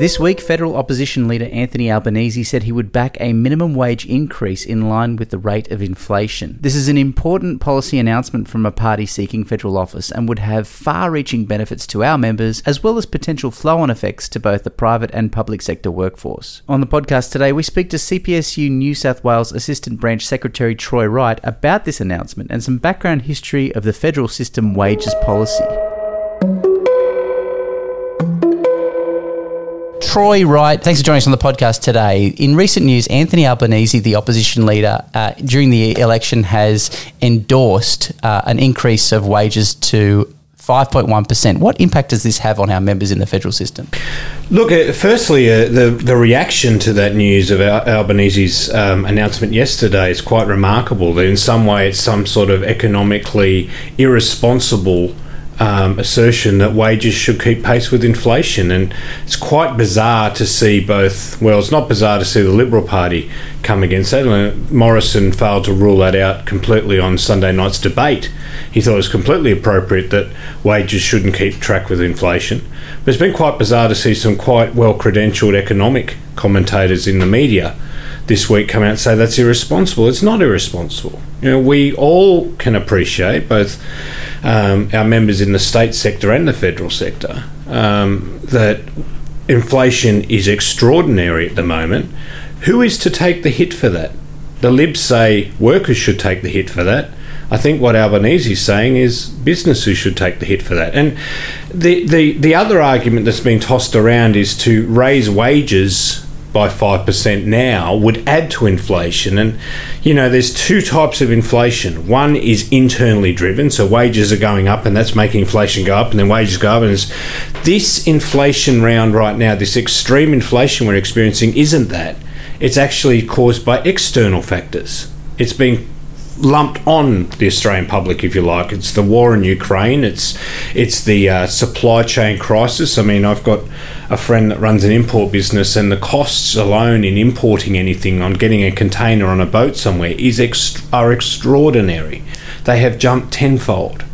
This week, federal opposition leader Anthony Albanese said he would back a minimum wage increase in line with the rate of inflation. This is an important policy announcement from a party seeking federal office and would have far reaching benefits to our members, as well as potential flow on effects to both the private and public sector workforce. On the podcast today, we speak to CPSU New South Wales Assistant Branch Secretary Troy Wright about this announcement and some background history of the federal system wages policy. Troy Wright, thanks for joining us on the podcast today. In recent news, Anthony Albanese, the opposition leader, uh, during the election has endorsed uh, an increase of wages to 5.1%. What impact does this have on our members in the federal system? Look, uh, firstly, uh, the, the reaction to that news of Al- Albanese's um, announcement yesterday is quite remarkable. That in some way it's some sort of economically irresponsible um, assertion that wages should keep pace with inflation. And it's quite bizarre to see both, well, it's not bizarre to see the Liberal Party come against that. Uh, Morrison failed to rule that out completely on Sunday night's debate. He thought it was completely appropriate that wages shouldn't keep track with inflation. But it's been quite bizarre to see some quite well credentialed economic commentators in the media this week come out and say that's irresponsible. It's not irresponsible. You know, we all can appreciate both um, our members in the state sector and the federal sector um, that inflation is extraordinary at the moment. Who is to take the hit for that? The Libs say workers should take the hit for that. I think what Albanese is saying is businesses should take the hit for that. And the, the, the other argument that's been tossed around is to raise wages by 5% now would add to inflation. And, you know, there's two types of inflation. One is internally driven, so wages are going up and that's making inflation go up, and then wages go up. And this inflation round right now, this extreme inflation we're experiencing, isn't that. It's actually caused by external factors. It's been lumped on the Australian public, if you like. It's the war in Ukraine. It's it's the uh, supply chain crisis. I mean, I've got a friend that runs an import business, and the costs alone in importing anything on getting a container on a boat somewhere is ext- are extraordinary. They have jumped tenfold.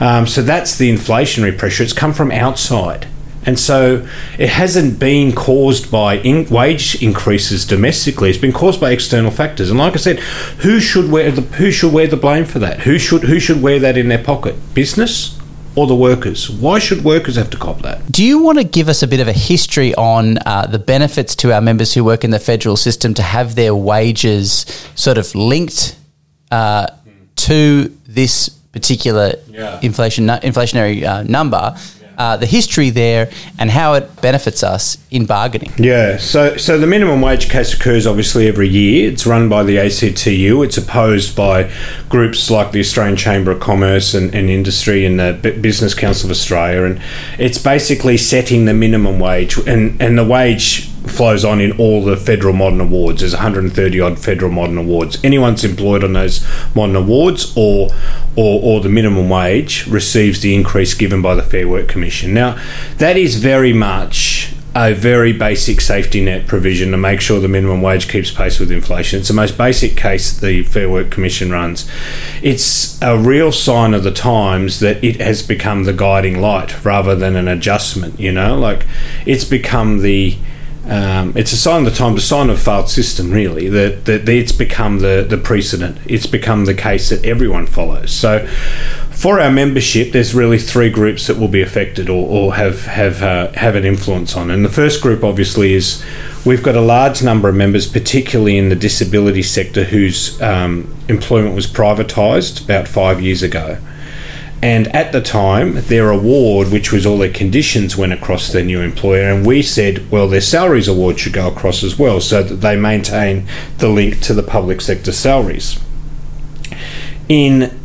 Um, so that's the inflationary pressure. It's come from outside. And so it hasn't been caused by in- wage increases domestically. It's been caused by external factors. And like I said, who should wear the who should wear the blame for that? Who should who should wear that in their pocket? Business or the workers? Why should workers have to cop that? Do you want to give us a bit of a history on uh, the benefits to our members who work in the federal system to have their wages sort of linked uh, to this particular Yeah. inflation inflationary uh, number? Uh, the history there and how it benefits us in bargaining. Yeah, so so the minimum wage case occurs obviously every year. It's run by the ACTU. It's opposed by groups like the Australian Chamber of Commerce and, and Industry and the Business Council of Australia, and it's basically setting the minimum wage, and and the wage flows on in all the federal modern awards. There's 130 odd federal modern awards. Anyone's employed on those modern awards or or, or the minimum wage receives the increase given by the Fair Work Commission. Now, that is very much a very basic safety net provision to make sure the minimum wage keeps pace with inflation. It's the most basic case the Fair Work Commission runs. It's a real sign of the times that it has become the guiding light rather than an adjustment, you know? Like, it's become the um, it's a sign of the times, a sign of a failed system, really. That, that it's become the, the precedent. It's become the case that everyone follows. So, for our membership, there's really three groups that will be affected or, or have have uh, have an influence on. And the first group, obviously, is we've got a large number of members, particularly in the disability sector, whose um, employment was privatised about five years ago. And at the time, their award, which was all their conditions, went across their new employer. And we said, well, their salaries award should go across as well, so that they maintain the link to the public sector salaries. In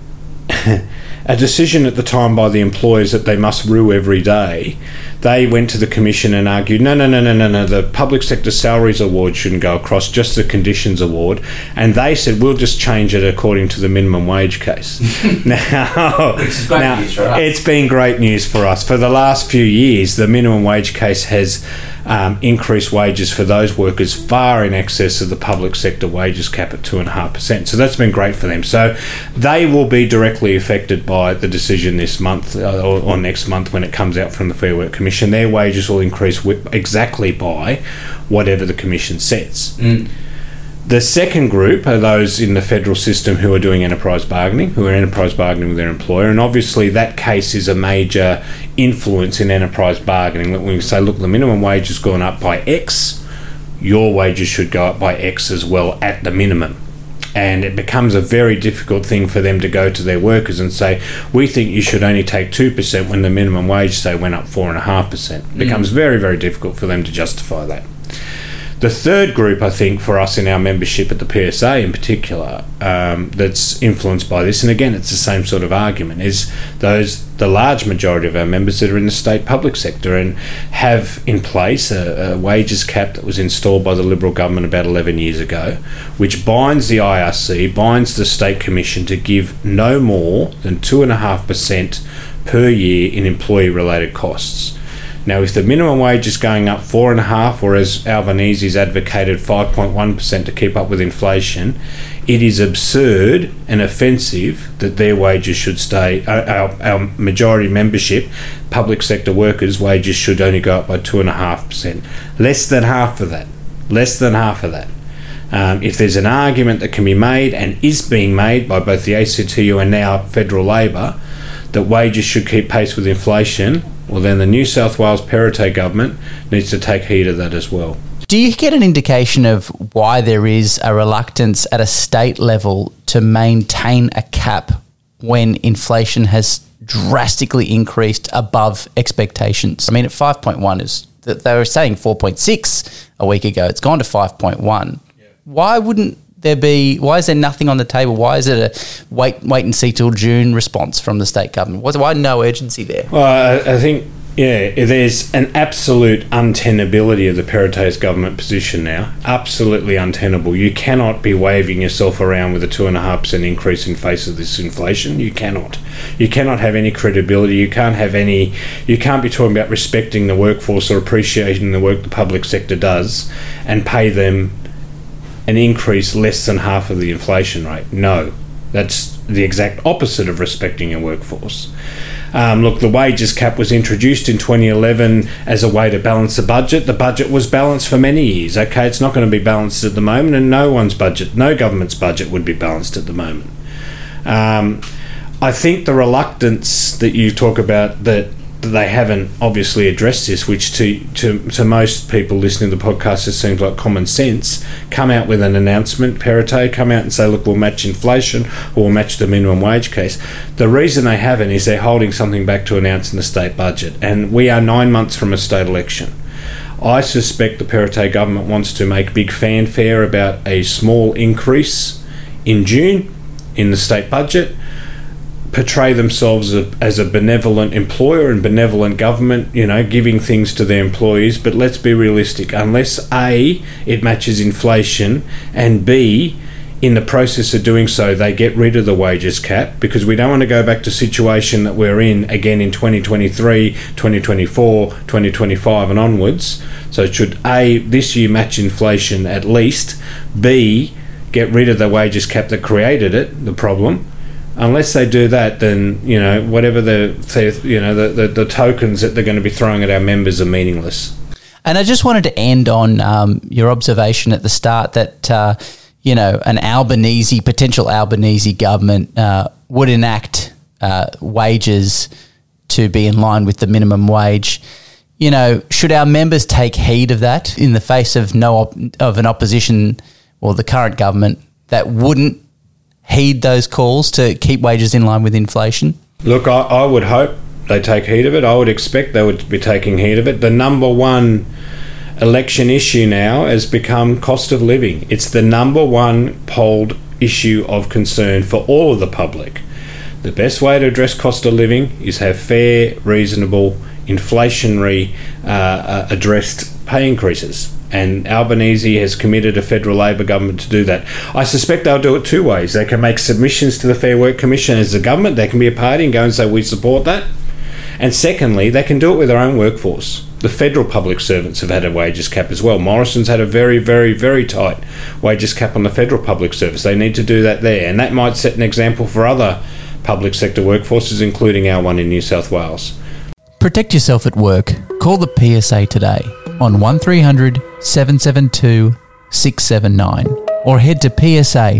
a decision at the time by the employers that they must rue every day, they went to the commission and argued, no, no, no, no, no, no, the public sector salaries award shouldn't go across, just the conditions award. And they said, we'll just change it according to the minimum wage case. now, now it's been great news for us. For the last few years, the minimum wage case has um, increased wages for those workers far in excess of the public sector wages cap at 2.5%. So that's been great for them. So they will be directly affected by the decision this month uh, or, or next month when it comes out from the Fair Work Commission. Commission, their wages will increase exactly by whatever the Commission sets. Mm. The second group are those in the federal system who are doing enterprise bargaining, who are enterprise bargaining with their employer, and obviously that case is a major influence in enterprise bargaining. When we say, look, the minimum wage has gone up by X, your wages should go up by X as well at the minimum. And it becomes a very difficult thing for them to go to their workers and say, we think you should only take 2% when the minimum wage, say, went up 4.5%. It mm. becomes very, very difficult for them to justify that. The third group, I think, for us in our membership at the PSA in particular, um, that's influenced by this, and again, it's the same sort of argument, is those the large majority of our members that are in the state public sector and have in place a, a wages cap that was installed by the Liberal government about 11 years ago, which binds the IRC, binds the state commission to give no more than two and a half percent per year in employee related costs. Now, if the minimum wage is going up four and a half, or as Albanese's advocated, five point one percent to keep up with inflation, it is absurd and offensive that their wages should stay. Our, our majority membership, public sector workers' wages should only go up by two and a half percent, less than half of that. Less than half of that. Um, if there's an argument that can be made and is being made by both the ACTU and now Federal Labor that wages should keep pace with inflation, well, then the New South Wales Perrottet government needs to take heed of that as well. Do you get an indication of why there is a reluctance at a state level to maintain a cap when inflation has drastically increased above expectations? I mean, at 5.1 is that they were saying 4.6 a week ago. It's gone to 5.1. Yeah. Why wouldn't there be? Why is there nothing on the table? Why is it a wait, wait and see till June response from the state government? Why no urgency there? Well, I, I think yeah, there's an absolute untenability of the Perrottet's government position now. Absolutely untenable. You cannot be waving yourself around with a two and a half percent increase in face of this inflation. You cannot. You cannot have any credibility. You can't have any. You can't be talking about respecting the workforce or appreciating the work the public sector does, and pay them an increase less than half of the inflation rate. No, that's the exact opposite of respecting your workforce. Um, look, the wages cap was introduced in 2011 as a way to balance the budget. The budget was balanced for many years. Okay, it's not going to be balanced at the moment, and no one's budget, no government's budget would be balanced at the moment. Um, I think the reluctance that you talk about that they haven't obviously addressed this, which to, to, to most people listening to the podcast, it seems like common sense. Come out with an announcement, Perrottet, come out and say, look, we'll match inflation or we'll match the minimum wage case. The reason they haven't is they're holding something back to announce in the state budget. And we are nine months from a state election. I suspect the Perrottet government wants to make big fanfare about a small increase in June in the state budget portray themselves as a benevolent employer and benevolent government, you know, giving things to their employees. But let's be realistic. Unless A, it matches inflation, and B, in the process of doing so, they get rid of the wages cap because we don't want to go back to situation that we're in again in 2023, 2024, 2025 and onwards. So should A, this year match inflation at least, B, get rid of the wages cap that created it, the problem, unless they do that, then you know whatever the you know the, the, the, tokens that they're going to be throwing at our members are meaningless. And I just wanted to end on um, your observation at the start that uh, you know an Albanese potential Albanese government uh, would enact uh, wages to be in line with the minimum wage. You know, should our members take heed of that in the face of no op- of an opposition or the current government that wouldn't heed those calls to keep wages in line with inflation? Look, I, I would hope they take heed of it. I would expect they would be taking heed of it. The number one election issue now has become cost of living. It's the number one polled issue of concern for all of the public. The best way to address cost of living is have fair, reasonable, inflationary uh, uh, addressed pay increases and Albanese has committed a federal Labor government to do that. I suspect they'll do it two ways. They can make submissions to the Fair Work Commission as a government, they can be a party and go and say, We support that. And secondly, they can do it with their own workforce. The federal public servants have had a wages cap as well. Morrison's had a very, very, very tight wages cap on the federal public service. They need to do that there, and that might set an example for other public sector workforces, including our one in New South Wales. Protect yourself at work. Call the PSA today on 1300 772 679 or head to psa.asn.au.